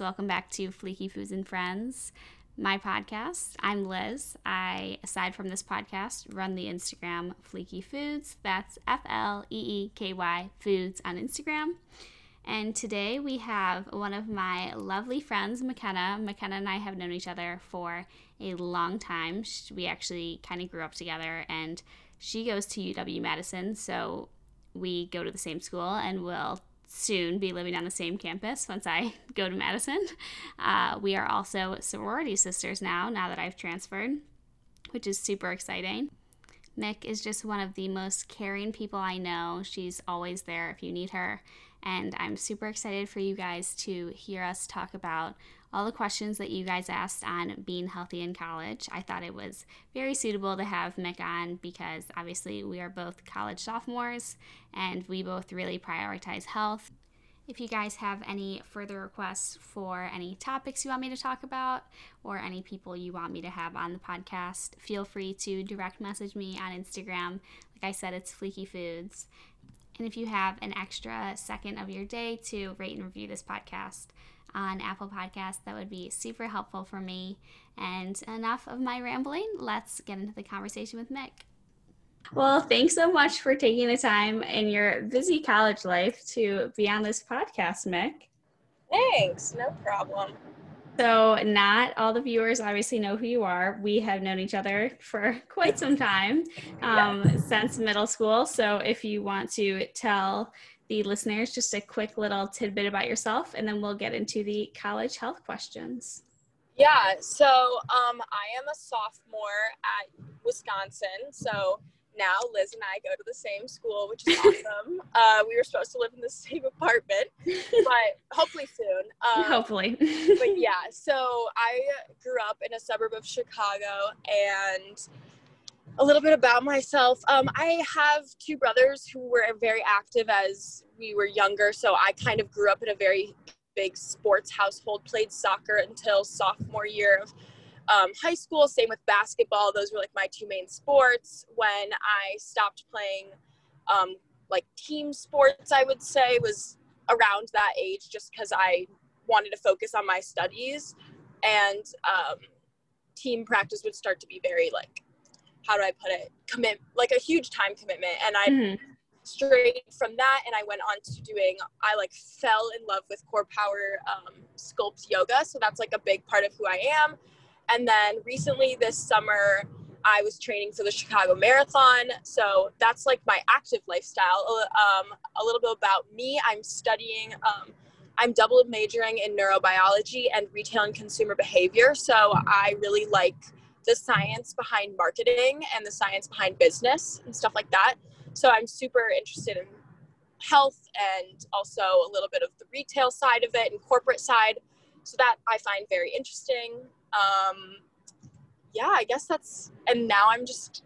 Welcome back to Fleeky Foods and Friends, my podcast. I'm Liz. I, aside from this podcast, run the Instagram Fleeky Foods. That's F L E E K Y Foods on Instagram. And today we have one of my lovely friends, McKenna. McKenna and I have known each other for a long time. We actually kind of grew up together, and she goes to UW Madison. So we go to the same school and we'll soon be living on the same campus once I go to Madison. Uh, we are also sorority sisters now, now that I've transferred, which is super exciting. Mick is just one of the most caring people I know. She's always there if you need her. And I'm super excited for you guys to hear us talk about all the questions that you guys asked on being healthy in college. I thought it was very suitable to have Mick on because obviously we are both college sophomores and we both really prioritize health. If you guys have any further requests for any topics you want me to talk about or any people you want me to have on the podcast, feel free to direct message me on Instagram. Like I said, it's Fleeky Foods. And if you have an extra second of your day to rate and review this podcast, on Apple Podcasts. That would be super helpful for me. And enough of my rambling. Let's get into the conversation with Mick. Well, thanks so much for taking the time in your busy college life to be on this podcast, Mick. Thanks, no problem. So, not all the viewers obviously know who you are. We have known each other for quite some time um, yeah. since middle school. So, if you want to tell the listeners just a quick little tidbit about yourself, and then we'll get into the college health questions. Yeah, so um, I am a sophomore at Wisconsin. So now Liz and I go to the same school, which is awesome. uh, we were supposed to live in the same apartment, but hopefully soon. Um, hopefully. but yeah, so I grew up in a suburb of Chicago and a little bit about myself. Um, I have two brothers who were very active as we were younger, so I kind of grew up in a very big sports household. Played soccer until sophomore year of um, high school. Same with basketball; those were like my two main sports. When I stopped playing, um, like team sports, I would say was around that age, just because I wanted to focus on my studies, and um, team practice would start to be very like how do I put it, commit, like a huge time commitment. And I mm-hmm. strayed from that and I went on to doing, I like fell in love with CorePower um, sculpt yoga. So that's like a big part of who I am. And then recently this summer, I was training for the Chicago Marathon. So that's like my active lifestyle. Um, a little bit about me I'm studying, um, I'm double majoring in neurobiology and retail and consumer behavior. So I really like the science behind marketing and the science behind business and stuff like that. So I'm super interested in health and also a little bit of the retail side of it and corporate side. So that I find very interesting. Um, yeah, I guess that's, and now I'm just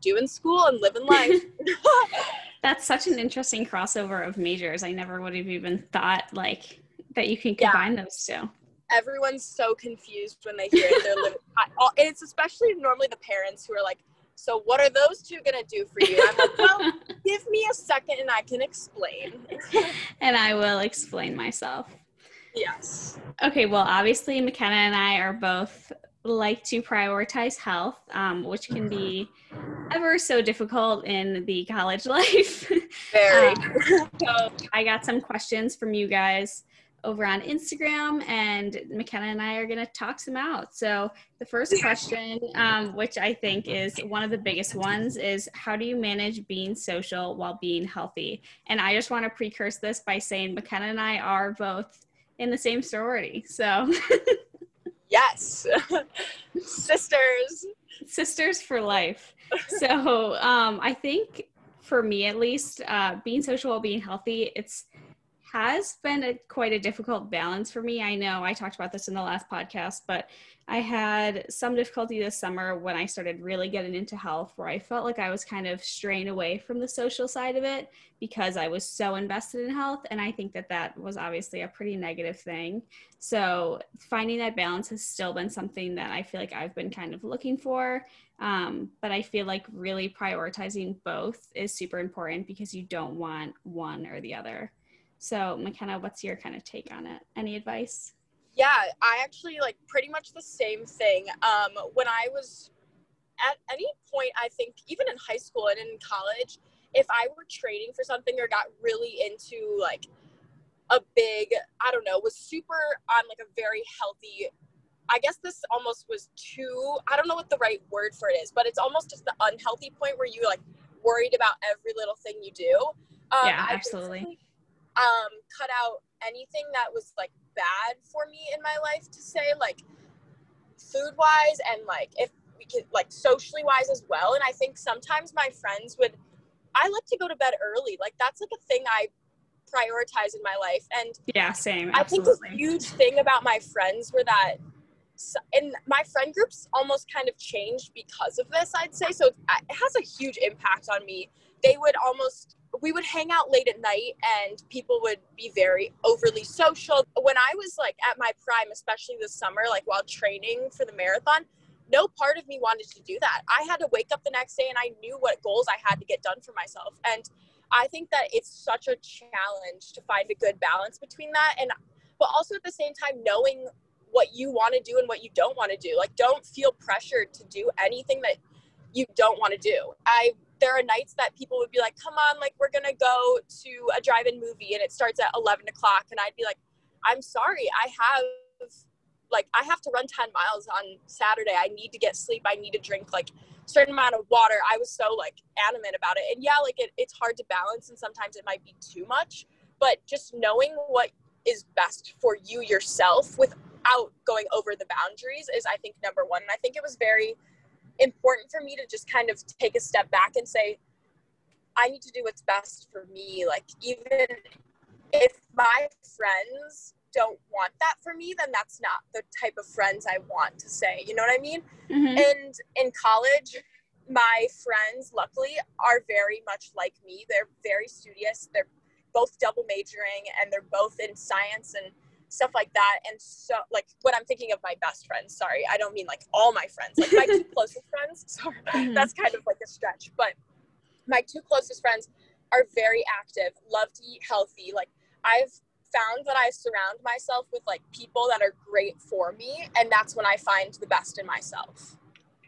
doing school and living life. that's such an interesting crossover of majors. I never would have even thought like that you can combine yeah. those two everyone's so confused when they hear it. They're living, it's especially normally the parents who are like, so what are those two gonna do for you? I'm like, well, give me a second and I can explain. and I will explain myself. Yes. Okay, well, obviously, McKenna and I are both like to prioritize health, um, which can be ever so difficult in the college life. Very. um, so I got some questions from you guys over on Instagram, and McKenna and I are going to talk some out. So, the first question, um, which I think is one of the biggest ones, is how do you manage being social while being healthy? And I just want to precurse this by saying McKenna and I are both in the same sorority. So, yes, sisters, sisters for life. So, um, I think for me at least, uh, being social while being healthy, it's has been a, quite a difficult balance for me. I know I talked about this in the last podcast, but I had some difficulty this summer when I started really getting into health, where I felt like I was kind of straying away from the social side of it because I was so invested in health. And I think that that was obviously a pretty negative thing. So finding that balance has still been something that I feel like I've been kind of looking for. Um, but I feel like really prioritizing both is super important because you don't want one or the other. So, McKenna, what's your kind of take on it? Any advice? Yeah, I actually like pretty much the same thing. Um, when I was at any point, I think even in high school and in college, if I were training for something or got really into like a big, I don't know, was super on like a very healthy I guess this almost was too, I don't know what the right word for it is, but it's almost just the unhealthy point where you like worried about every little thing you do. Um, yeah, absolutely. Um, cut out anything that was like bad for me in my life to say, like food wise and like if we could like socially wise as well. And I think sometimes my friends would, I like to go to bed early. Like that's like a thing I prioritize in my life. And yeah, same. Absolutely. I think the huge thing about my friends were that and my friend groups almost kind of changed because of this i'd say so it has a huge impact on me they would almost we would hang out late at night and people would be very overly social when i was like at my prime especially this summer like while training for the marathon no part of me wanted to do that i had to wake up the next day and i knew what goals i had to get done for myself and i think that it's such a challenge to find a good balance between that and but also at the same time knowing what you want to do and what you don't want to do. Like, don't feel pressured to do anything that you don't want to do. I there are nights that people would be like, "Come on, like we're gonna go to a drive-in movie and it starts at 11 o'clock," and I'd be like, "I'm sorry, I have like I have to run 10 miles on Saturday. I need to get sleep. I need to drink like a certain amount of water." I was so like adamant about it, and yeah, like it, it's hard to balance, and sometimes it might be too much. But just knowing what is best for you yourself without going over the boundaries is I think number one. And I think it was very important for me to just kind of take a step back and say, I need to do what's best for me. Like even if my friends don't want that for me, then that's not the type of friends I want to say. You know what I mean? Mm-hmm. And in college, my friends, luckily, are very much like me. They're very studious. They're both double majoring and they're both in science and stuff like that. And so, like, when I'm thinking of my best friends, sorry, I don't mean like all my friends, like my two closest friends. Sorry, mm-hmm. that's kind of like a stretch, but my two closest friends are very active, love to eat healthy. Like, I've found that I surround myself with like people that are great for me, and that's when I find the best in myself.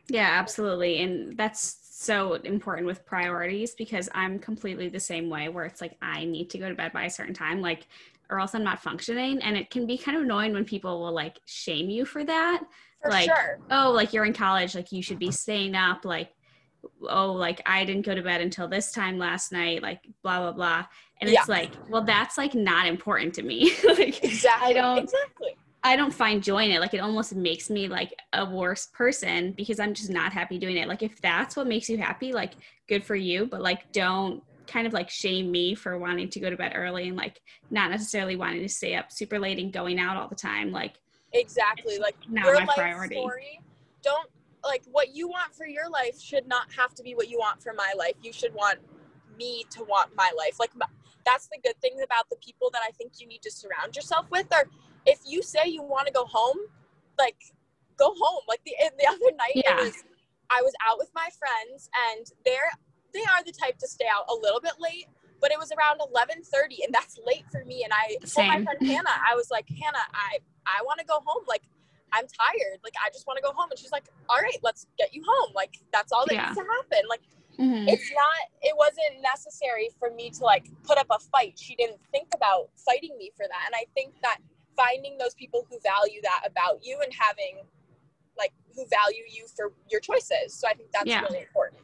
Yeah, absolutely. And that's so important with priorities because I'm completely the same way where it's like I need to go to bed by a certain time. Like or else I'm not functioning. And it can be kind of annoying when people will like shame you for that. For like, sure. oh, like you're in college, like you should be staying up, like, oh, like I didn't go to bed until this time last night, like blah blah blah. And yeah. it's like, well, that's like not important to me. like exactly. I don't exactly. I don't find joy in it. Like it almost makes me like a worse person because I'm just not happy doing it. Like if that's what makes you happy, like good for you, but like don't kind of like shame me for wanting to go to bed early and like not necessarily wanting to stay up super late and going out all the time. Like exactly, like not your my life priority. Story, don't like what you want for your life should not have to be what you want for my life. You should want me to want my life. Like that's the good thing about the people that I think you need to surround yourself with. Or if you say you want to go home, like go home. Like the the other night, yeah. was, I was out with my friends and they're they are the type to stay out a little bit late, but it was around 11:30 and that's late for me and I Same. told my friend Hannah, I was like, "Hannah, I I want to go home. Like I'm tired. Like I just want to go home." And she's like, "All right, let's get you home. Like that's all that yeah. needs to happen." Like mm-hmm. it's not it wasn't necessary for me to like put up a fight. She didn't think about fighting me for that. And I think that finding those people who value that about you and having like who value you for your choices. So I think that's yeah. really important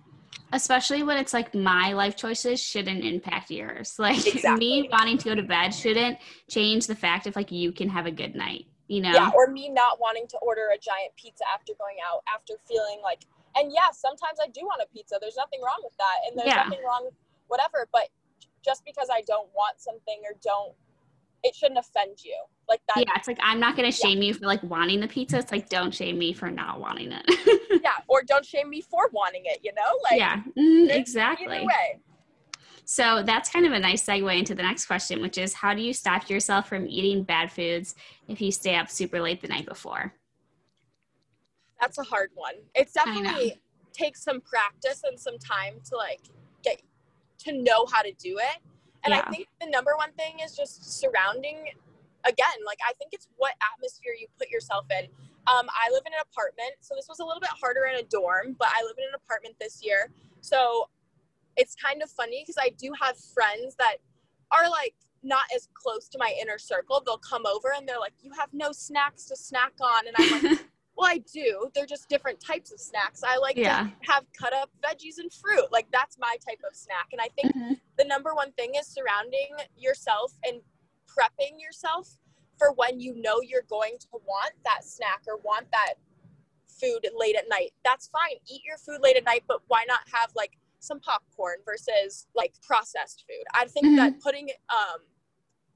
especially when it's like my life choices shouldn't impact yours. Like exactly. me wanting to go to bed shouldn't change the fact of like you can have a good night, you know? Yeah, or me not wanting to order a giant pizza after going out, after feeling like, and yeah, sometimes I do want a pizza. There's nothing wrong with that. And there's yeah. nothing wrong with whatever. But just because I don't want something or don't it shouldn't offend you. Like that yeah it's like i'm not gonna shame yeah. you for like wanting the pizza. It's like don't shame me for not wanting it. Yeah or don't shame me for wanting it you know? Like yeah mm, exactly. so that's kind of a nice segue into the next question which is how do you stop yourself from eating bad foods if you stay up super late the night before? That's a hard one. It definitely takes some practice and some time to like get to know how to do it And Yeah. I think the number one thing is just surrounding again, like I think it's what atmosphere you put yourself in. Um, I live in an apartment, so this was a little bit harder in a dorm, but I live in an apartment this year. So it's kind of funny because I do have friends that are like not as close to my inner circle. They'll come over and they're like, You have no snacks to snack on. And I'm like, Well, I do. They're just different types of snacks. I like Yeah. to have cut up veggies and fruit. Like that's my type of snack. And I think Mhm. the number one thing is surrounding yourself and prepping yourself for when you know you're going to want that snack or want that food late at night. That's fine. Eat your food late at night, but why not have like some popcorn versus like processed food? I think that putting um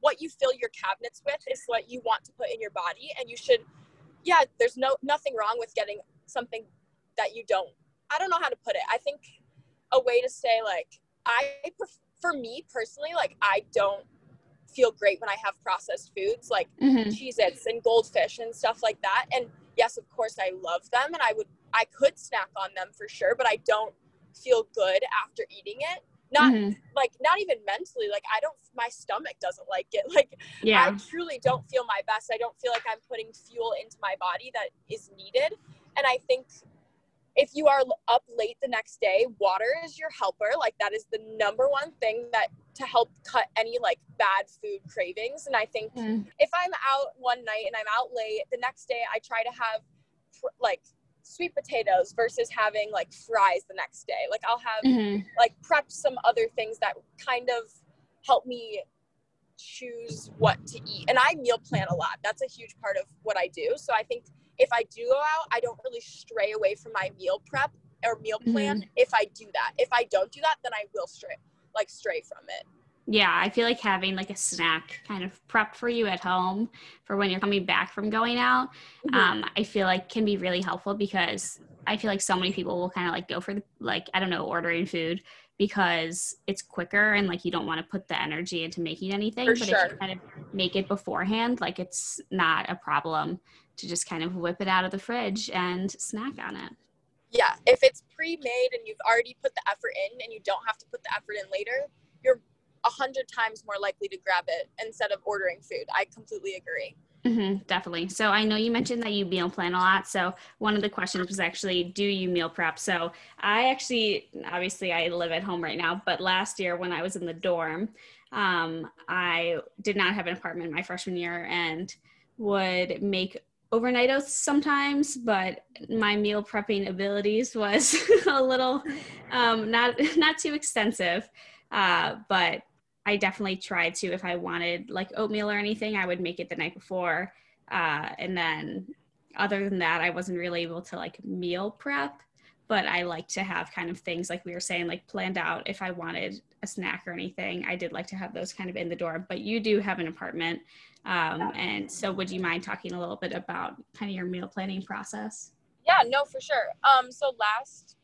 what you fill your cabinets with is what you want to put in your body and you should yeah, there's no nothing wrong with getting something that you don't I don't know how to put it. I think a way to say like I pref- for me personally like I don't feel great when I have processed foods like Mhm. Cheez-Its and goldfish and stuff like that. And yes, of course I love them and I would I could snack on them for sure, but I don't feel good after eating it. Not Mhm. like not even mentally, like I don't my stomach doesn't like it. Like Yeah. I truly don't feel my best. I don't feel like I'm putting fuel into my body that is needed. And I think if you are up late the next day, water is your helper. Like that is the number one thing that to help cut any like bad food cravings. And I think Mhm. if I'm out one night and I'm out late, the next day I try to have like sweet potatoes versus having like fries the next day. Like I'll have Mhm. like prep some other things that kind of help me choose what to eat. And I meal plan a lot. That's a huge part of what I do. So I think if I do go out, I don't really stray away from my meal prep or meal plan if I do that. If I don't do that, then I will stray like stray from it. Yeah, I feel like having like a snack kind of prepped for you at home for when you're coming back from going out, um, I feel like can be really helpful because I feel like so many people will kind of like go for the like I don't know ordering food because it's quicker and like you don't want to put the energy into making anything. For but if you kind of make it beforehand, like it's not a problem to just kind of whip it out of the fridge and snack on it. yeah, if it's pre-made and you've already put the effort in and you don't have to put the effort in later, you're a hundred times more likely to grab it instead of ordering food. I completely agree. hmm definitely. So I know you mentioned that you meal plan a lot. So one of the questions was actually, do you meal prep? So I actually, obviously, I live at home right now, but last year when I was in the dorm, um, I did not have an apartment my freshman year and would make overnight oats sometimes, but my meal prepping abilities was a little um, not not too extensive. Uh, but I definitely tried to if I wanted like oatmeal or anything, I would make it the night before. Uh, and then other than that, I wasn't really able to like meal prep, but I like to have kind of things like we were saying, like planned out if I wanted a snack or anything. I did like to have those kind of in the door, but you do have an apartment. Um, and so would you mind talking a little bit about kind of your meal planning process? Yeah, no, for sure. Um, so last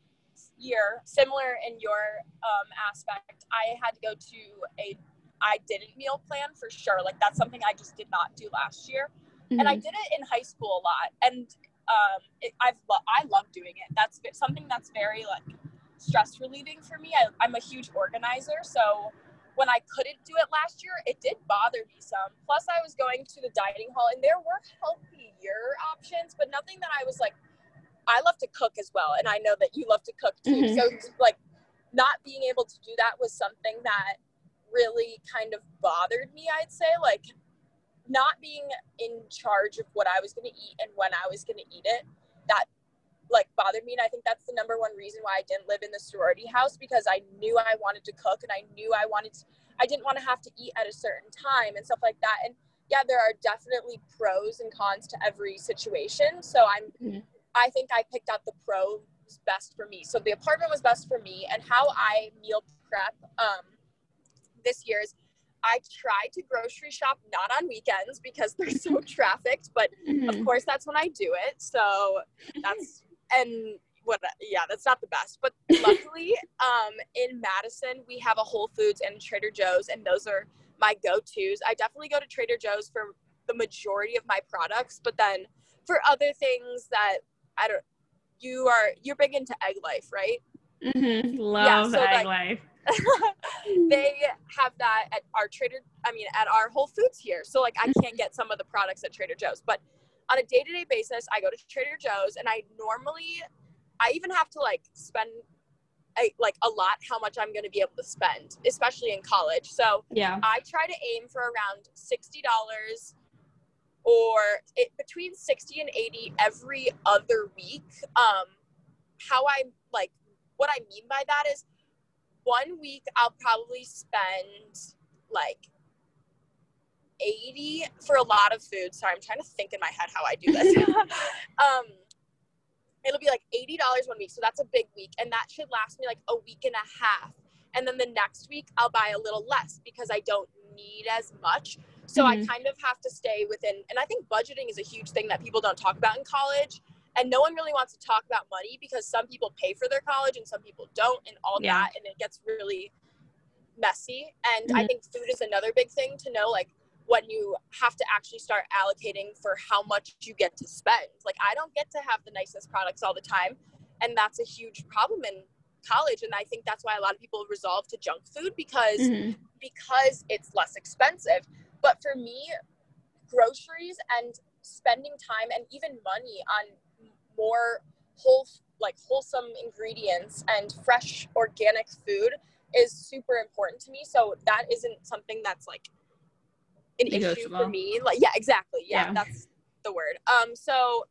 year, similar in your um, aspect, I had to go to a. I didn't meal plan for sure. Like that's something I just did not do last year, and I Mhm. did it in high school a lot. And um, it, I've lo- I love doing it. That's something that's very like stress relieving for me. I, I'm a huge organizer, so when I couldn't do it last year, it did bother me some. Plus, I was going to the dining hall, and there were healthier options, but nothing that I was like. I love to cook as well, and I know that you love to cook too. Mhm. So, like, not being able to do that was something that really kind of bothered me. I'd say, like, not being in charge of what I was going to eat and when I was going to eat it. That like bothered me, and I think that's the number one reason why I didn't live in the sorority house because I knew I wanted to cook and I knew I wanted. To, I didn't want to have to eat at a certain time and stuff like that. And yeah, there are definitely pros and cons to every situation. So I'm Mhm. I think I picked out the pros best for me. So the apartment was best for me, and how I meal prep um, this year is I try to grocery shop not on weekends because they're so trafficked, but Mhm. of course that's when I do it. So that's and what yeah, that's not the best. But luckily, um, in Madison we have a Whole Foods and Trader Joe's, and those are my go-tos. I definitely go to Trader Joe's for the majority of my products, but then for other things that I don't you are you're big into Egglife, right? Mm-hmm. Love so, egg like, life. they have that at our Trader, I mean, at our Whole Foods here. So like I can't get some of the products at Trader Joe's, but on a day to day basis, I go to Trader Joe's and I normally, I even have to like spend a, like a lot how much I'm going to be able to spend, especially in college. So yeah, I try to aim for around sixty dollars or it, between 60 and 80 every other week. Um how i like what i mean by that is one week i'll probably spend like 80 for a lot of food. Sorry i'm trying to think in my head how i do this. Um it'll be like $80 one week so that's a big week and that should last me like a week and a half. And then the next week i'll buy a little less because i don't need as much so mm-hmm. I kind of have to stay within, and I think budgeting is a huge thing that people don't talk about in college. And no one really wants to talk about money because some people pay for their college and some people don't, and all yeah. that. And it gets really messy. And mm-hmm. I think food is another big thing to know, like, when you have to actually start allocating for how much you get to spend. Like, I don't get to have the nicest products all the time. And that's a huge problem in college and i think that's why a lot of people resolve to junk food because mm-hmm. because it's less expensive but for me, groceries and spending time and even money on more whole like wholesome ingredients and fresh organic food is super important to me. So that isn't something that's like an issue for me. Like yeah, exactly. Yeah, yeah, that's the word. Um so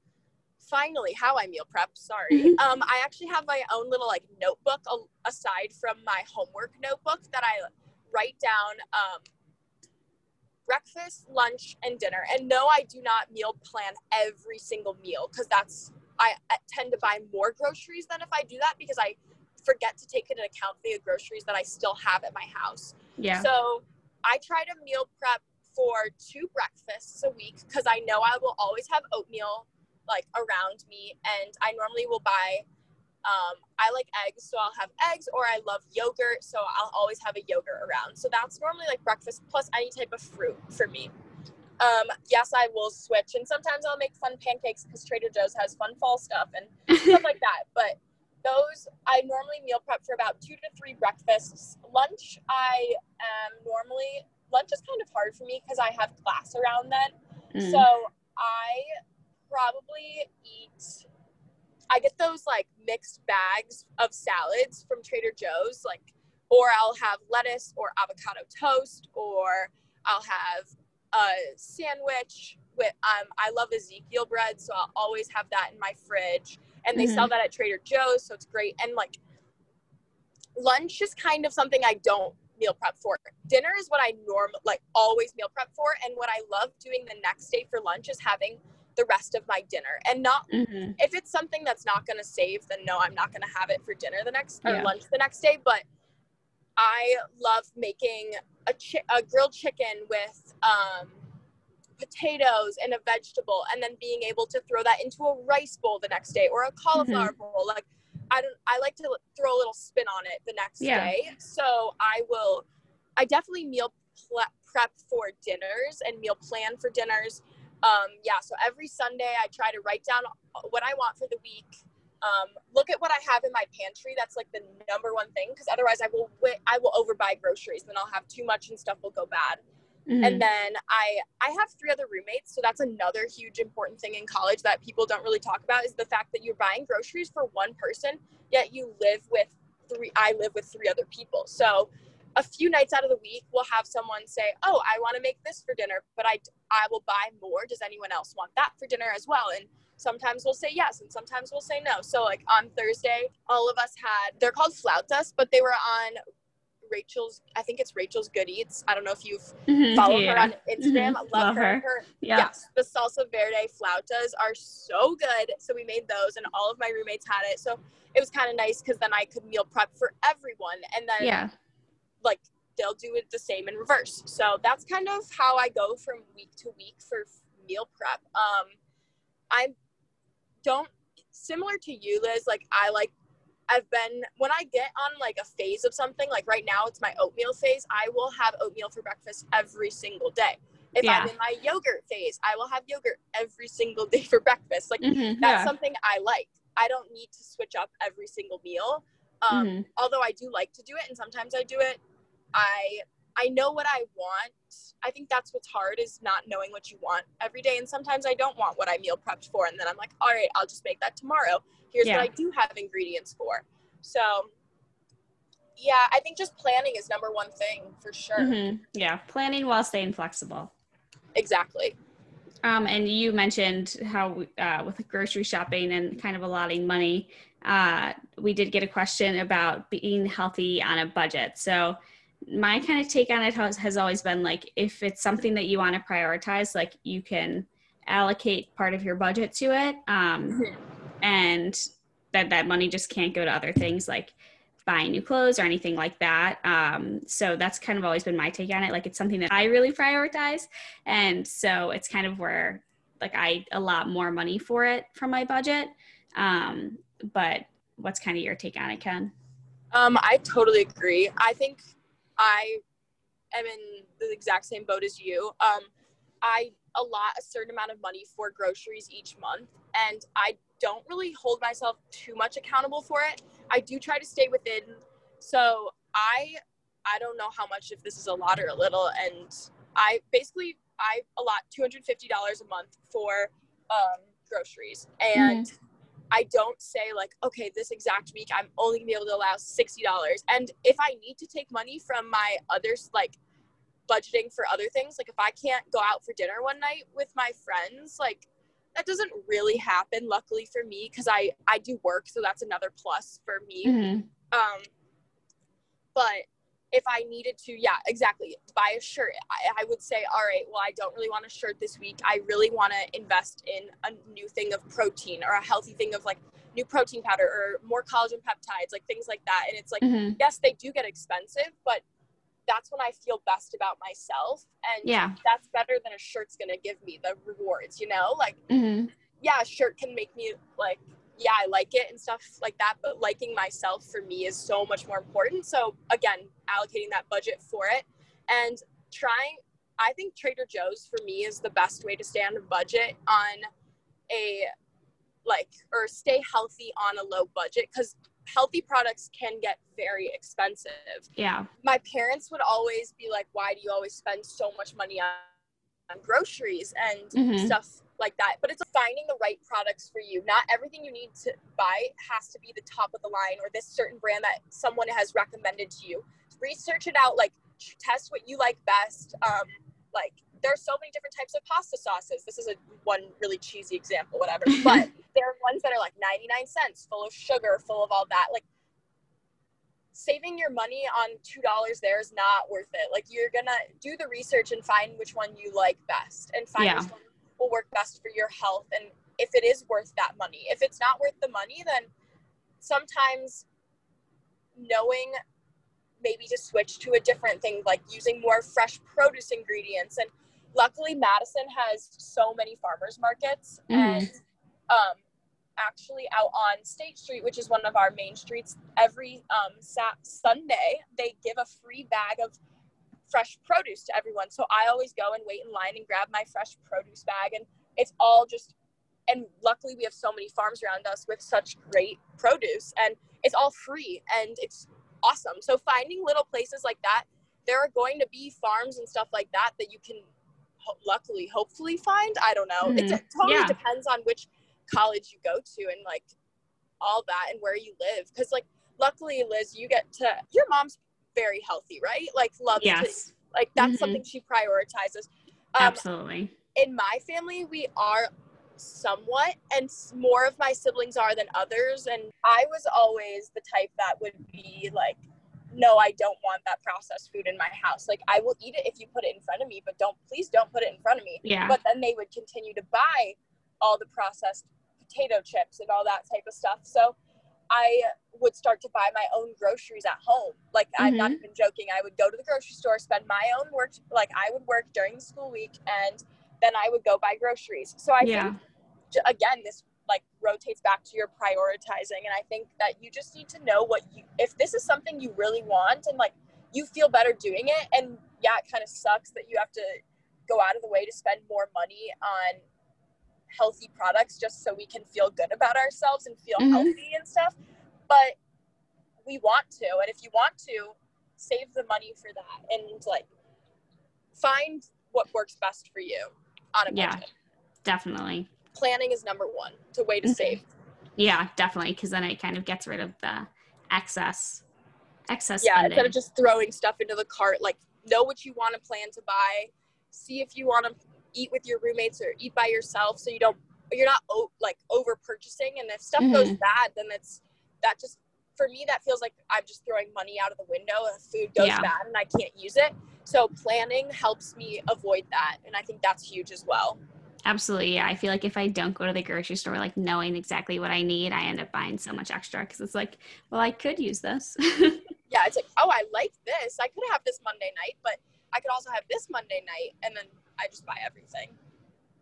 finally how I meal prep, sorry. Um I actually have my own little like notebook aside from my homework notebook that I write down um breakfast, lunch, and dinner. And no, I do not meal plan every single meal because that's I, I, tend to buy more groceries than if I do that because I forget to take into account the groceries that I still have at my house. Yeah. So I try to meal prep for two breakfasts a week because I know I will always have oatmeal like around me and I normally will buy um, I like eggs, so I'll have eggs, or I love yogurt, so I'll always have a yogurt around. So that's normally like breakfast plus any type of fruit for me. Um, yes, I will switch, and sometimes I'll make fun pancakes because Trader Joe's has fun fall stuff and stuff like that. But those I normally meal prep for about two to three breakfasts. Lunch, I am normally lunch is kind of hard for me because I have class around then. Mm. So I probably eat I get those like mixed bags of salads from Trader Joe's, like, or I'll have lettuce or avocado toast, or I'll have a sandwich with, um, I love Ezekiel bread, so I'll always have that in my fridge. And they mm-hmm. sell that at Trader Joe's, so it's great. And like, lunch is kind of something I don't meal prep for. Dinner is what I norm like always meal prep for, and what I love doing the next day for lunch is having the rest of my dinner and not mm-hmm. if it's something that's not going to save then no i'm not going to have it for dinner the next or yeah. lunch the next day but i love making a, chi- a grilled chicken with um, potatoes and a vegetable and then being able to throw that into a rice bowl the next day or a cauliflower mm-hmm. bowl like i don't i like to throw a little spin on it the next yeah. day so i will i definitely meal prep for dinners and meal plan for dinners um, yeah, so every Sunday I try to write down what I want for the week. Um, look at what I have in my pantry. That's like the number one thing because otherwise I will I will overbuy groceries. Then I'll have too much and stuff will go bad. Mm-hmm. And then I I have three other roommates, so that's another huge important thing in college that people don't really talk about is the fact that you're buying groceries for one person, yet you live with three. I live with three other people, so a few nights out of the week we'll have someone say oh i want to make this for dinner but i i will buy more does anyone else want that for dinner as well and sometimes we'll say yes and sometimes we'll say no so like on thursday all of us had they're called flautas but they were on Rachel's, I think it's Rachel's Good Eats. I don't know if you've mm-hmm, followed yeah. her on Instagram. Mm-hmm. Love, Love, her. her. yeah. Yes, the salsa verde flautas are so good. So we made those, and all of my roommates had it. So it was kind of nice because then I could meal prep for everyone, and then yeah like they'll do it the same in reverse. So that's kind of how I go from week to week for meal prep. Um, I don't similar to you, Liz. Like I like I've been when I get on like a phase of something. Like right now, it's my oatmeal phase. I will have oatmeal for breakfast every single day. If yeah. I'm in my yogurt phase, I will have yogurt every single day for breakfast. Like mm-hmm, that's yeah. something I like. I don't need to switch up every single meal Um, mm-hmm. Although I do like to do it, and sometimes I do it, I I know what I want. I think that's what's hard is not knowing what you want every day. And sometimes I don't want what I meal prepped for, and then I'm like, all right, I'll just make that tomorrow. Here's yeah. what I do have ingredients for. So yeah, I think just planning is number one thing for sure. Mm-hmm. Yeah, planning while staying flexible. Exactly. Um, and you mentioned how uh, with grocery shopping and kind of allotting money, uh, we did get a question about being healthy on a budget. So my kind of take on it has, has always been like if it's something that you want to prioritize, like you can allocate part of your budget to it, um, mm-hmm. and that that money just can't go to other things like buying new clothes or anything like that. Um, so that's kind of always been my take on it. Like it's something that I really prioritize. And so it's kind of where like I allot more money for it from my budget. Um, but what's kind of your take on it, Ken? Um, I totally agree. I think I am in the exact same boat as you. Um, I allot a certain amount of money for groceries each month, and I don't really hold myself too much accountable for it. I do try to stay within. So I I don't know how much if this is a lot or a little, and I basically I allot two hundred fifty dollars a month for um, groceries, and mm. I don't say like, okay, this exact week I'm only gonna be able to allow sixty dollars, and if I need to take money from my others like budgeting for other things, like if I can't go out for dinner one night with my friends, like that doesn't really happen luckily for me because i i do work so that's another plus for me mm-hmm. um but if i needed to yeah exactly buy a shirt I, I would say all right well i don't really want a shirt this week i really want to invest in a new thing of protein or a healthy thing of like new protein powder or more collagen peptides like things like that and it's like mm-hmm. yes they do get expensive but that's when I feel best about myself. And yeah, that's better than a shirt's gonna give me the rewards, you know? Like, mm-hmm. yeah, a shirt can make me like, yeah, I like it and stuff like that, but liking myself for me is so much more important. So, again, allocating that budget for it and trying, I think Trader Joe's for me is the best way to stay on a budget on a like, or stay healthy on a low budget because healthy products can get very expensive. Yeah. My parents would always be like, why do you always spend so much money on, on groceries and mm-hmm. stuff like that? But it's finding the right products for you. Not everything you need to buy has to be the top of the line or this certain brand that someone has recommended to you. Research it out, like test what you like best. Um, like there are so many different types of pasta sauces. This is a one really cheesy example, whatever. But there are ones that are like 99 cents, full of sugar, full of all that. Like saving your money on two dollars there is not worth it. Like you're gonna do the research and find which one you like best and find yeah. which one will work best for your health and if it is worth that money. If it's not worth the money, then sometimes knowing maybe to switch to a different thing like using more fresh produce ingredients and luckily Madison has so many farmers markets mm. and um, actually out on State Street, which is one of our main streets, every um, sat- Sunday they give a free bag of fresh produce to everyone. So I always go and wait in line and grab my fresh produce bag, and it's all just. And luckily, we have so many farms around us with such great produce, and it's all free and it's awesome. So finding little places like that, there are going to be farms and stuff like that that you can ho- luckily hopefully find i don't know mm-hmm. it totally yeah. depends on which college you go to and like all that and where you live because like luckily liz you get to your mom's very healthy right like love yes. to, like that's mm-hmm. something she prioritizes um, absolutely in my family we are somewhat and more of my siblings are than others and i was always the type that would be like no, I don't want that processed food in my house. Like I will eat it if you put it in front of me, but don't please don't put it in front of me. Yeah. But then they would continue to buy all the processed potato chips and all that type of stuff. So I would start to buy my own groceries at home. Like mm-hmm. I'm not mm-hmm. even joking. I would go to the grocery store, spend my own work like I would work during the school week and then I would go buy groceries. So I yeah. think again this like rotates back to your prioritizing and i think that you just need to know what you if this is something you really want and like you feel better doing it and yeah it kind of sucks that you have to go out of the way to spend more money on healthy products just so we can feel good about ourselves and feel mm-hmm. healthy and stuff but we want to. And if you want to, save the money for that and like find what works best for you on a budget. Yeah, definitely. Planning is number one. It's a way to mm-hmm. save. Yeah, definitely. Because then it kind of gets rid of the excess excess. Yeah, spending. instead of just throwing stuff into the cart, like know what you want to plan to buy. See if you want to eat with your roommates or eat by yourself, so you don't you're not like over purchasing. And if stuff mm-hmm. goes bad, then it's that just for me that feels like I'm just throwing money out of the window if food goes yeah. bad and I can't use it. So planning helps me avoid that, and I think that's huge as well. Absolutely. Yeah. I feel like if I don't go to the grocery store, like knowing exactly what I need, I end up buying so much extra because it's like, well, I could use this. yeah. It's like, oh, I like this. I could have this Monday night, but I could also have this Monday night. And then I just buy everything.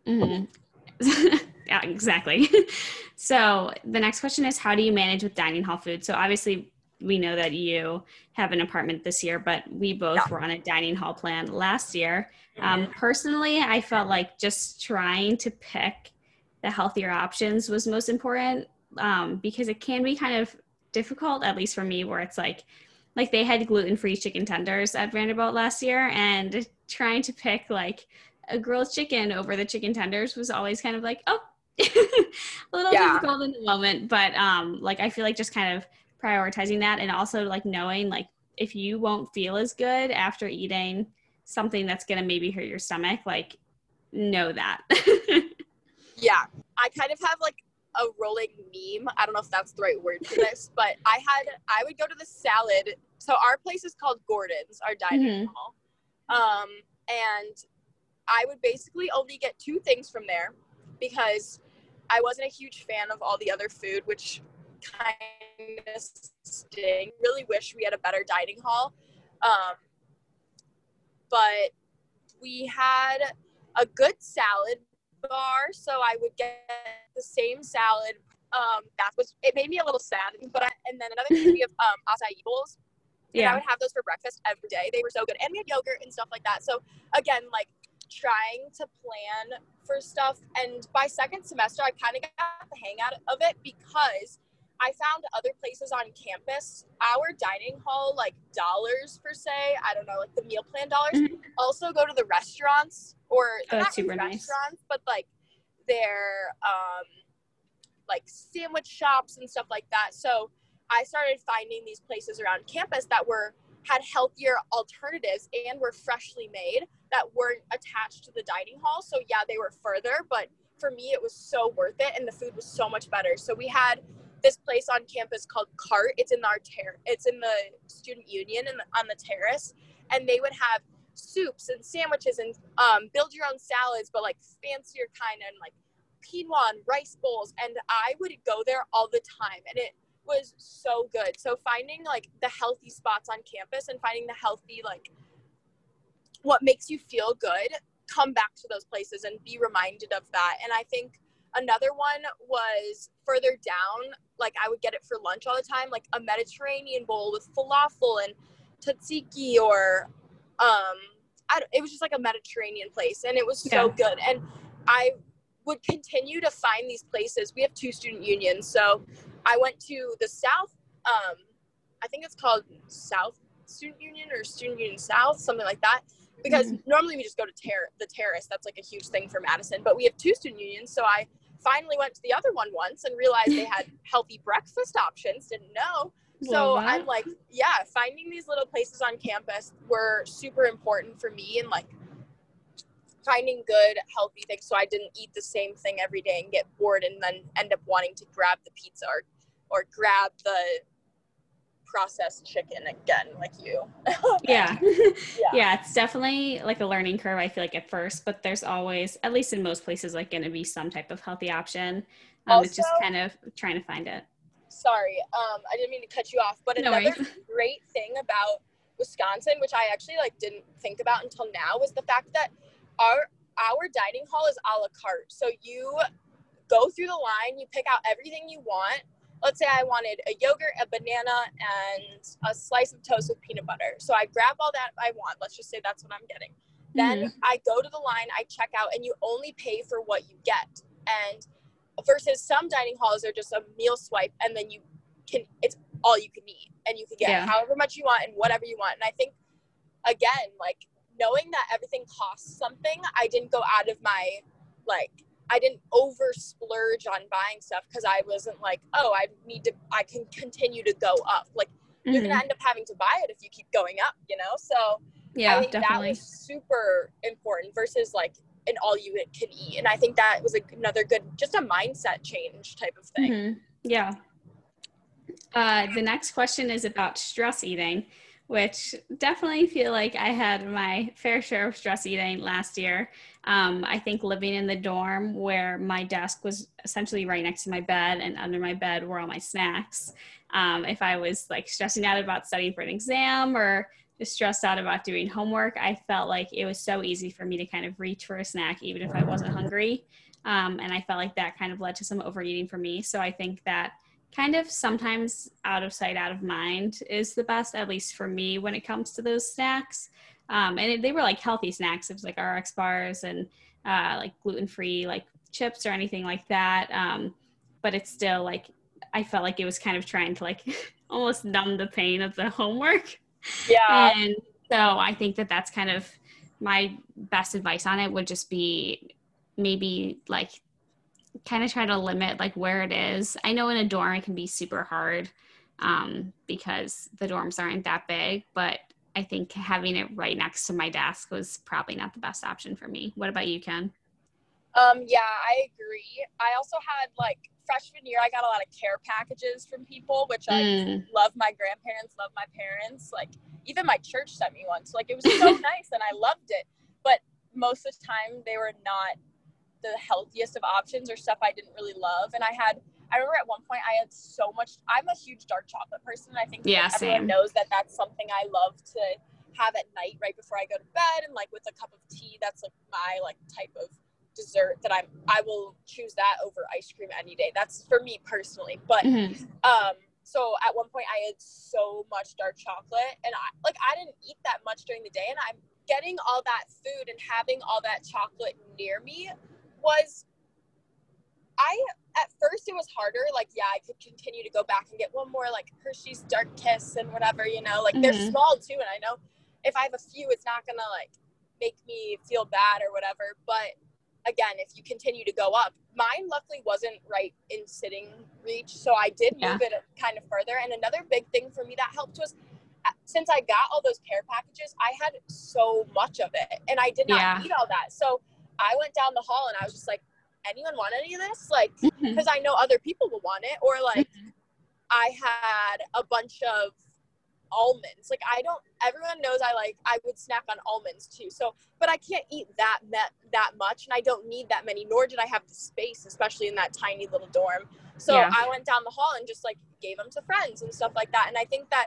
Mm-hmm. yeah, exactly. so the next question is how do you manage with dining hall food? So obviously we know that you have an apartment this year, but we both yeah. were on a dining hall plan last year. Um, mm-hmm. personally, I felt like just trying to pick the healthier options was most important um, because it can be kind of difficult, at least for me, where it's like, like they had gluten-free chicken tenders at Vanderbilt last year, and trying to pick like a grilled chicken over the chicken tenders was always kind of like, oh, a little yeah. difficult in the moment. But um, like I feel like just kind of prioritizing that and also like knowing like if you won't feel as good after eating something that's gonna maybe hurt your stomach, like know that. yeah. I kind of have like a rolling meme. I don't know if that's the right word for this, but I had I would go to the salad. So our place is called Gordon's, our dining mm-hmm. hall. Um, and I would basically only get two things from there because I wasn't a huge fan of all the other food, which kind of sting. Really wish we had a better dining hall. Um, but we had a good salad bar, so I would get the same salad. Um, that was it made me a little sad, but I, and then another thing we have um, acai bowls. Yeah, I would have those for breakfast every day. They were so good, and we had yogurt and stuff like that. So again, like trying to plan for stuff, and by second semester, I kind of got the hang out of it because I found other places on campus, our dining hall, like dollars per se, I don't know, like the meal plan dollars, mm-hmm. also go to the restaurants or oh, not really restaurants, nice. but like their um like sandwich shops and stuff like that. So I started finding these places around campus that were had healthier alternatives and were freshly made that weren't attached to the dining hall. So yeah, they were further, but for me it was so worth it and the food was so much better. So we had this place on campus called Cart. It's in our ter- it's in the student union and on the terrace, and they would have soups and sandwiches and um, build your own salads, but like fancier kind and like quinoa and rice bowls. And I would go there all the time, and it was so good. So finding like the healthy spots on campus and finding the healthy like what makes you feel good come back to those places and be reminded of that and i think Another one was further down, like I would get it for lunch all the time, like a Mediterranean bowl with falafel and tzatziki or um I, it was just like a Mediterranean place and it was so yeah. good. And I would continue to find these places. We have two student unions. So I went to the South, um, I think it's called South Student Union or Student Union South, something like that because mm-hmm. normally we just go to ter- the terrace. That's like a huge thing for Madison, but we have two student unions. So I finally went to the other one once and realized they had healthy breakfast options. Didn't know. So I'm like, yeah, finding these little places on campus were super important for me and like finding good, healthy things so I didn't eat the same thing every day and get bored and then end up wanting to grab the pizza or, or grab the processed chicken again like you. Yeah. yeah. Yeah it's definitely like a learning curve i feel like at first but there's always at least in most places like going to be some type of healthy option. Um, also, it's just kind of trying to find it. Sorry um i didn't mean to cut you off but no another great thing about wisconsin which i actually like didn't think about until now was the fact that our our dining hall is a la carte. So you go through the line you pick out everything you want let's say I wanted a yogurt, a banana, and a slice of toast with peanut butter. So I grab all that I want. Let's just say that's what I'm getting. Then mm-hmm. I go to the line, I check out, and you only pay for what you get. And versus some dining halls are just a meal swipe, and then you can. It's all you can eat and you can get Yeah. however much you want and whatever you want. And I think again, like knowing that everything costs something, I didn't go out of my like I didn't over splurge on buying stuff because I wasn't like, oh, I need to I can continue to go up. Like you're Mhm. gonna end up having to buy it if you keep going up, you know? So I Yeah, think that definitely. was super important versus like an all you can eat. And I think that was another good, just a mindset change type of thing. Mhm. Yeah. Uh, the next question is about stress eating, which definitely feel like I had my fair share of stress eating last year. Um, I think living in the dorm where my desk was essentially right next to my bed and under my bed were all my snacks. Um, if I was like stressing out about studying for an exam or just stressed out about doing homework, I felt like it was so easy for me to kind of reach for a snack even if I wasn't hungry. Um, and I felt like that kind of led to some overeating for me. So I think that kind of sometimes out of sight, out of mind is the best, at least for me when it comes to those snacks. Um, and it, they were like healthy snacks. It was like RX bars and uh, like gluten free, like chips or anything like that. Um, but it's still like, I felt like it was kind of trying to like almost numb the pain of the homework. Yeah. And so I think that that's kind of my best advice on it would just be maybe like kind of try to limit like where it is. I know in a dorm it can be super hard um, because the dorms aren't that big, but I think having it right next to my desk was probably not the best option for me. What about you, Ken? Um, yeah, I agree. I also had like freshman year, I got a lot of care packages from people, which I Mm, love my grandparents, love my parents. Like even my church sent me one. So like it was so nice and I loved it. But most of the time they were not the healthiest of options or stuff I didn't really love. And I had I remember at one point I had so much I'm a huge dark chocolate person and I think Yeah, like, everyone knows that that's something I love to have at night right before I go to bed and like with a cup of tea that's like my like type of dessert that I'm I will choose that over ice cream any day. That's for me personally. But mhm. um so at one point i had so much dark chocolate and i like i didn't eat that much during the day and i'm getting all that food and having all that chocolate near me was i at first it was harder like yeah i could continue to go back and get one more like hershey's dark kiss and whatever you know like they're Mhm. small too and i know if i have a few it's not gonna like make me feel bad or whatever but again, if you continue to go up, mine luckily wasn't right in sitting reach. So I did Yeah. move it kind of further. And another big thing for me that helped was uh, since I got all those care packages, I had so much of it and I did not Yeah. eat all that. So I went down the hall and I was just like, anyone want any of this? Like, because I know other people will want it. Or like, I had a bunch of almonds. Like I don't. Everyone knows I like. I would snack on almonds too. So, but I can't eat that that that much, and I don't need that many. Nor did I have the space, especially in that tiny little dorm. So Yeah. I went down the hall and just like gave them to friends and stuff like that. And I think that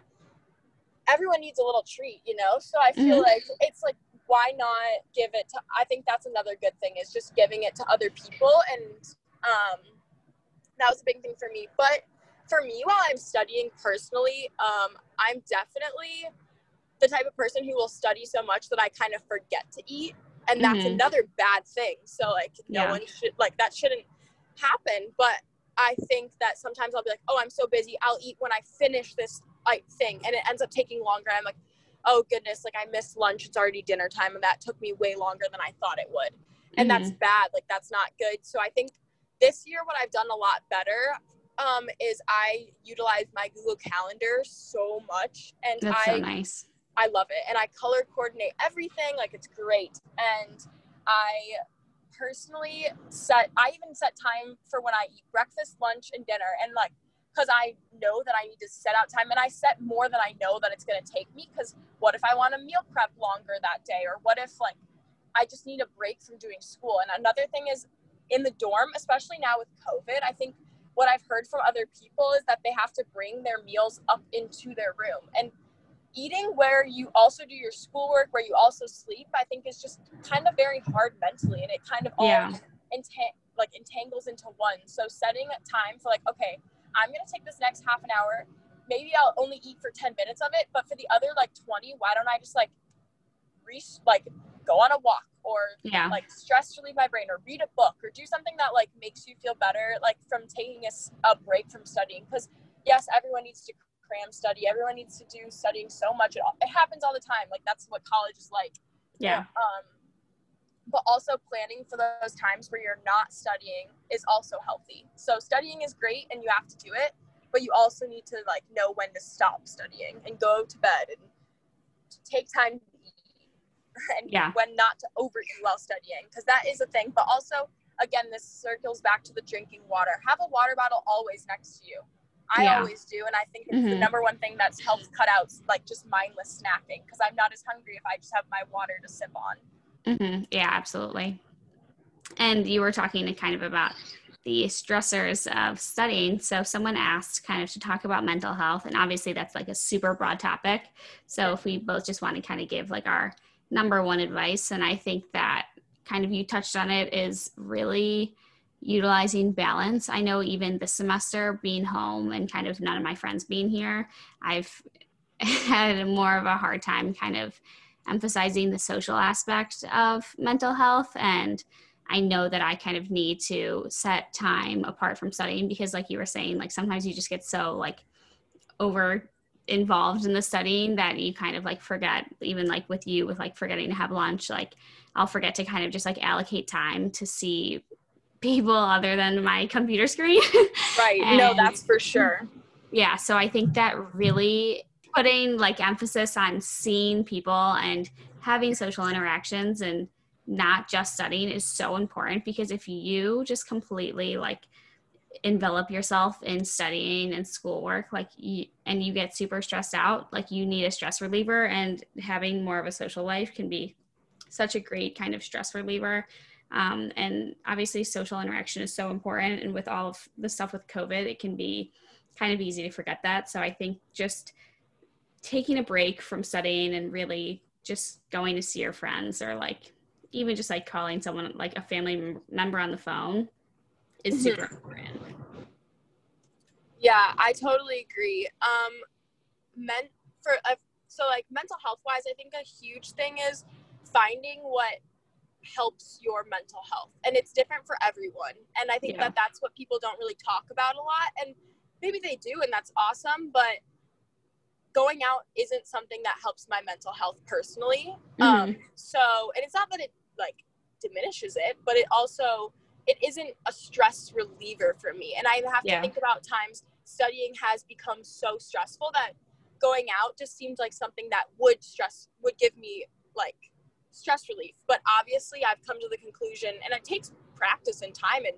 everyone needs a little treat, you know. So I feel Mhm. like it's like why not give it to? I think that's another good thing is just giving it to other people, and um, that was a big thing for me. But for me, while I'm studying personally, um, I'm definitely the type of person who will study so much that I kind of forget to eat, and that's Mhm. another bad thing. So like, no Yeah. one should like that shouldn't happen. But I think that sometimes I'll be like, oh, I'm so busy, I'll eat when I finish this like thing, and it ends up taking longer. I'm like, oh goodness, like I missed lunch. It's already dinner time, and that took me way longer than I thought it would and that's bad like that's not good so i think this year what i've done a lot better um, is i utilize my google calendar so much and That's i so nice. i love it and i color coordinate everything like it's great and i personally set i even set time for when i eat breakfast lunch and dinner and like because i know that i need to set out time and i set more than i know that it's going to take me because what if i want to meal prep longer that day or what if like I just need a break from doing school. And another thing is in the dorm, especially now with COVID, I think what I've heard from other people is that they have to bring their meals up into their room. And eating where you also do your schoolwork, where you also sleep, I think is just kind of very hard mentally. And it kind of all Yeah. entang- like entangles into one. So setting a time for like, okay, I'm gonna take this next half an hour. Maybe I'll only eat for 10 minutes of it, but for the other like 20, why don't I just like re- like go on a walk or Yeah. like stress relieve my brain or read a book or do something that like makes you feel better like from taking a break from studying because yes everyone needs to cram study. Everyone needs to do studying so much. It, all. it happens all the time. Like that's what college is like. Yeah. Um, but also planning for those times where you're not studying is also healthy. So studying is great and you have to do it, but you also need to like know when to stop studying and go to bed and take time to eat and Yeah. when not to overeat while studying because that is a thing. But also, again, this circles back to the drinking water. Have a water bottle always next to you. I Yeah. always do, and I think it's the Mhm. number one thing that's helped cut out like just mindless snacking because I'm not as hungry if I just have my water to sip on. Hmm Yeah, absolutely. And you were talking kind of about the stressors of studying. So someone asked kind of to talk about mental health, and obviously that's like a super broad topic. So if we both just want to kind of give like our number one advice, and I think that kind of you touched on it is really utilizing balance. I know even this semester being home and kind of none of my friends being here, I've had more of a hard time kind of emphasizing the social aspect of mental health and I know that I kind of need to set time apart from studying because like you were saying like sometimes you just get so like over involved in the studying that you kind of like forget even like with you with like forgetting to have lunch like I'll forget to kind of just like allocate time to see people other than my computer screen. Right. no, And- that's for sure. yeah so i think that really putting like emphasis on seeing people and having social interactions and not just studying is so important because if you just completely like envelop yourself in studying and schoolwork like you and you get super stressed out like you need a stress reliever and having more of a social life can be such a great kind of stress reliever. Um, and obviously social interaction is so important and with all of the stuff with covid it can be kind of easy to forget that. So i think just taking a break from studying and really just going to see your friends or like even just like calling someone like a family member on the phone is Mhm. super important Yeah, I totally agree. Um, meant for uh, so like mental health wise, I think a huge thing is finding what helps your mental health, and it's different for everyone. And I think Yeah. that that's what people don't really talk about a lot, and maybe they do, and that's awesome. But going out isn't something that helps my mental health personally. Um, so, and it's not that it like diminishes it, but it also it isn't a stress reliever for me. And I have to Yeah. think about times studying has become so stressful that going out just seemed like something that would stress would give me like stress relief. But obviously I've come to the conclusion and it takes practice and time and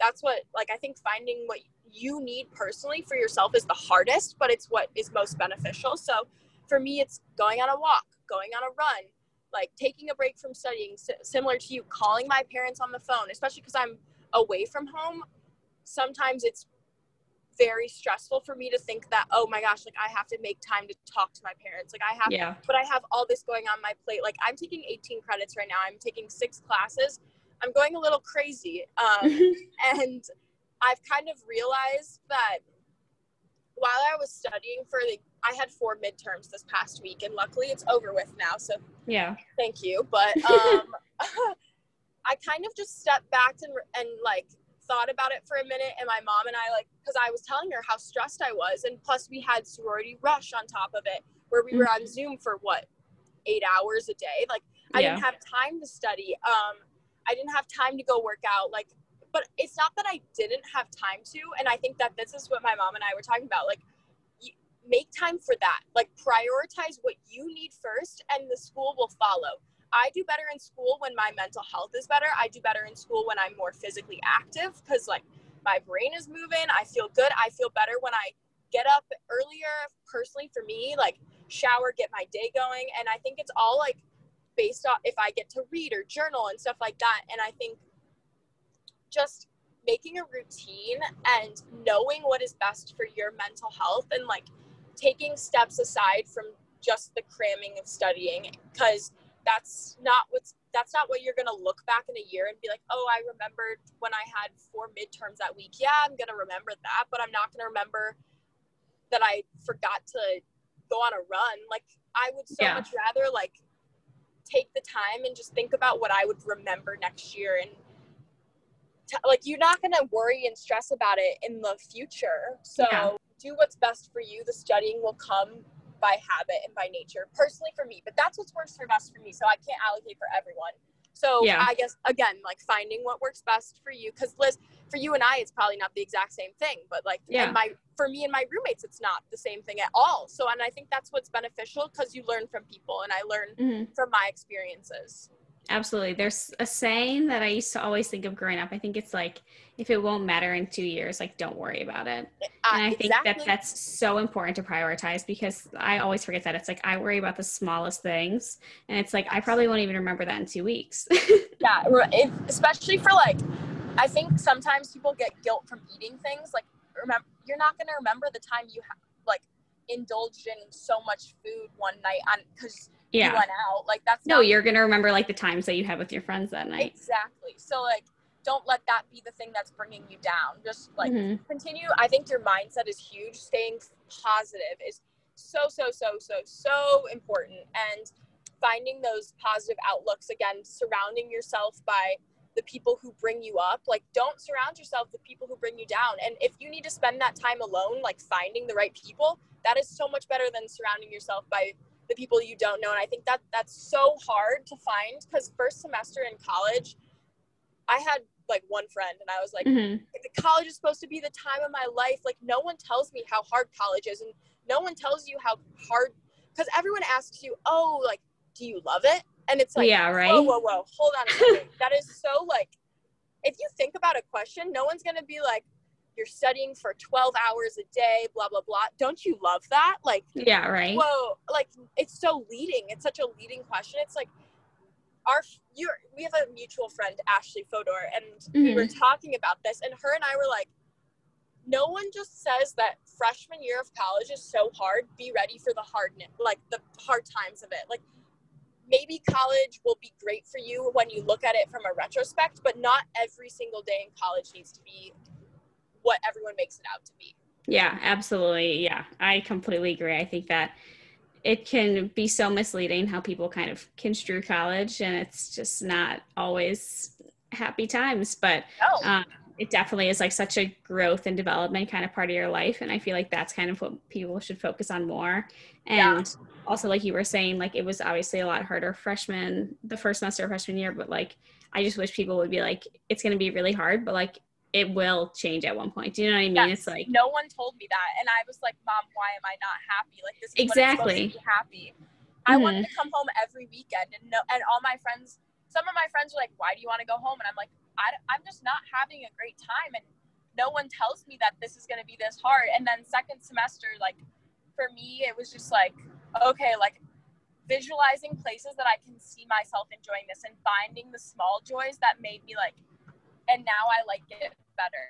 that's what like I think finding what you need personally for yourself is the hardest, but it's what is most beneficial. So for me it's going on a walk, going on a run, like taking a break from studying s- similar to you calling my parents on the phone especially because i'm away from home. Sometimes it's very stressful for me to think that oh my gosh like i have to make time to talk to my parents. Like i have yeah. but i have all this going on my plate. Like i'm taking 18 credits right now. I'm taking six classes. I'm going a little crazy um, and i've kind of realized that while i was studying for the i had four midterms this past week and luckily it's over with now so yeah thank you but um i kind of just stepped back and, and like thought about it for a minute and my mom and i like because i was telling her how stressed i was and plus we had sorority rush on top of it where we were on zoom for what eight hours a day like i Yeah. didn't have time to study um i didn't have time to go work out like but it's not that i didn't have time to and i think that this is what my mom and i were talking about like make time for that like prioritize what you need first and the school will follow I do better in school when my mental health is better. I do better in school when I'm more physically active because like my brain is moving. I feel good. I feel better when I get up earlier. Personally, for me, like shower, get my day going, and I think it's all like based off if I get to read or journal and stuff like that. And I think just making a routine and knowing what is best for your mental health and like taking steps aside from just the cramming of studying because that's not what's that's not what you're gonna look back in a year and be like, oh, I remembered when I had four midterms that week. Yeah, I'm gonna remember that, but I'm not gonna remember that I forgot to go on a run. Like I would so Yeah. much rather like take the time and just think about what I would remember next year and t- like you're not gonna worry and stress about it in the future. So Yeah. do what's best for you. The studying will come by habit and by nature, personally for me. But that's what works for best for me. So I can't allocate for everyone. So Yeah. I guess again, like finding what works best for you. Because Liz, for you and I, it's probably not the exact same thing. But like, Yeah. and my for me and my roommates, it's not the same thing at all. So and I think that's what's beneficial because you learn from people, and I learn Mhm. from my experiences. Absolutely. There's a saying that I used to always think of growing up. I think it's like, if it won't matter in two years, like, don't worry about it. Uh, And I think that that's so important to prioritize because I always forget that. It's like, I worry about the smallest things. And it's like, I probably won't even remember that in two weeks. Yeah, if, especially for like, I think sometimes people get guilt from eating things. Like, remember, you're not gonna remember the time you ha- like indulged in so much food one night on because yeah. went out. Like that's No, you're to remember like the times that you had with your friends that night. exactly. So like, don't let that be the thing that's bringing you down. Just like Mhm. continue. I think your mindset is huge. Staying positive is so so so so so important, and finding those positive outlooks again, surrounding yourself by the people who bring you up. Like, don't surround yourself with people who bring you down. And if you need to spend that time alone, like finding the right people, that is so much better than surrounding yourself by the people you don't know. And I think that that's so hard to find because first semester in college, I had like one friend, and I was like Mhm. the college is supposed to be the time of my life. Like no one tells me how hard college is, and no one tells you how hard. Because everyone asks you, "Oh, like, do you love it?" And it's like, yeah, right? whoa, whoa, whoa, hold on a second. that is so like, if you think about a question, no one's gonna be like, "You're studying for 12 hours a day, blah blah blah." Don't you love that? Like, Yeah, right? whoa, like it's so leading. It's such a leading question. It's like our you're, we have a mutual friend, Ashley Fodor, and we were mm-hmm. talking about this, and her and I were like, no one just says that freshman year of college is so hard. Be ready for the hardness, like the hard times of it. Like maybe college will be great for you when you look at it from a retrospect, but not every single day in college needs to be what everyone makes it out to be. Yeah, absolutely. Yeah, I completely agree. I think that it can be so misleading how people kind of construe college, and it's just not always happy times. But No. um, it definitely is like such a growth and development kind of part of your life, and I feel like that's kind of what people should focus on more. Yeah. And also, like you were saying, like it was obviously a lot harder freshman, the first semester of freshman year, but like I just wish people would be like, it's going to be really hard, but like it will change at one point. Do you know what I mean? Yes. It's like no one told me that, and I was like, "Mom, why am I not happy? Like this is Exactly. When it's supposed to be happy." I Mhm. wanted to come home every weekend, and no, and all my friends, some of my friends were like, "Why do you want to go home?" And I'm like, I, "I'm just not having a great time, and no one tells me that this is going to be this hard." And then second semester, like for me, it was just like, okay, like visualizing places that I can see myself enjoying this and finding the small joys that made me like, and now I like it better.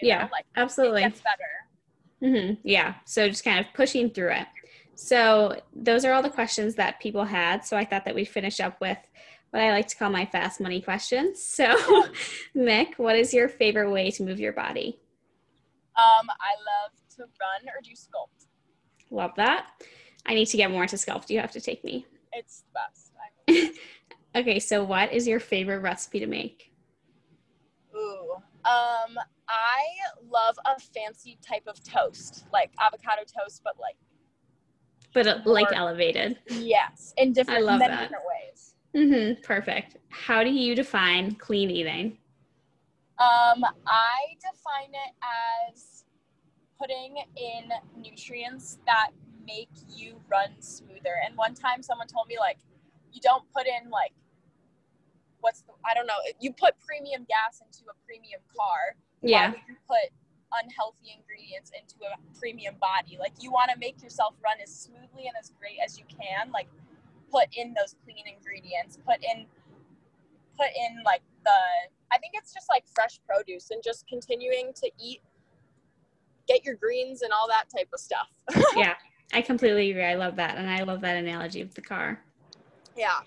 Yeah, know? like absolutely. it better. hmm Yeah. So just kind of pushing through it. So those are all the questions that people had. So I thought that we'd finish up with what I like to call my fast money questions. So, Mick, what is your favorite way to move your body? Um, I love to run or do sculpt. Love that. I need to get more into sculpt. You have to take me. It's the best. Okay. So, what is your favorite recipe to make? ooh. Um, I love a fancy type of toast, like avocado toast, but like But uh, like elevated. yes, in different I love that. different ways. Mm-hmm. Perfect. How do you define clean eating? Um, I define it as putting in nutrients that make you run smoother. And one time someone told me like you don't put in like what's the, I don't know, you put premium gas into a premium car. Yeah. you put unhealthy ingredients into a premium body? Like you want to make yourself run as smoothly and as great as you can. Like put in those clean ingredients. Put in put in like the I think it's just like fresh produce and just continuing to eat get your greens and all that type of stuff. yeah. I completely agree. I love that. And I love that analogy of the car. yeah.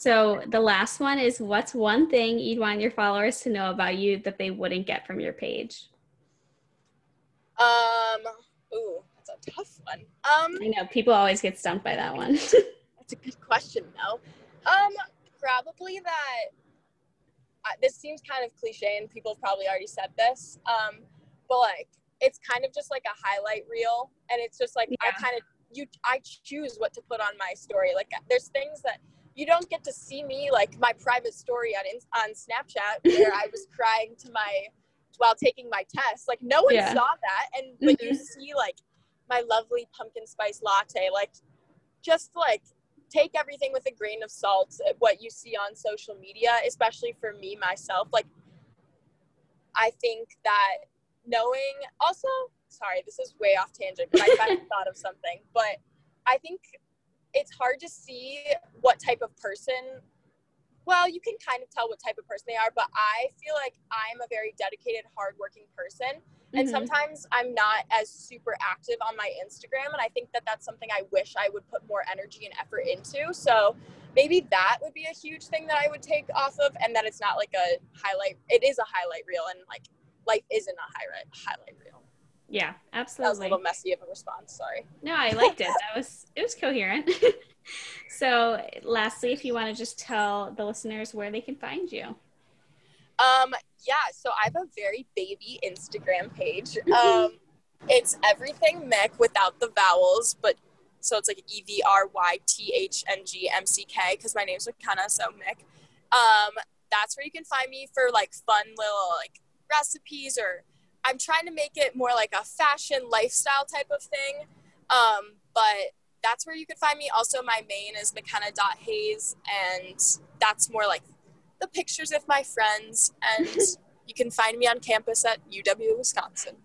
So the last one is what's one thing you'd want your followers to know about you that they wouldn't get from your page? Um ooh, that's a tough one. Um I know people always get stumped by that one. That's a good question, though. Um, probably that. Uh, this seems kind of cliche, and people have probably already said this. Um, but like it's kind of just like a highlight reel and it's just like Yeah. I kind of you I choose what to put on my story. Like there's things that you don't get to see me like my private story on on Snapchat where I was crying to my while taking my test. Like no one Yeah. saw that and but you Mhm. see like my lovely pumpkin spice latte like just like take everything with a grain of salt uh, what you see on social media especially for me myself like i think that knowing also sorry this is way off tangent but i kind of thought of something but i think it's hard to see what type of person well you can kind of tell what type of person they are but i feel like i'm a very dedicated hardworking person. And Mhm. sometimes i'm not as super active on my instagram and i think that that's something i wish i would put more energy and effort into. So maybe that would be a huge thing that i would take off of and that it's not like a highlight it is a highlight reel and like life isn't a highlight highlight reel Yeah, absolutely. that was a little messy of a response sorry No, I liked it. That was it was coherent. so, lastly, if you want to just tell the listeners where they can find you. Um, yeah, so I have a very baby Instagram page. Um, it's everything Mick without the vowels, but so it's like E V R Y T H N G M C K because my name's McKenna, so Mick. Um, that's where you can find me for like fun little like recipes or I'm trying to make it more like a fashion lifestyle type of thing. Um, but that's where you can find me. Also, my main is McKenna.Hayes, and that's more like the pictures of my friends. And you can find me on campus at UW Wisconsin.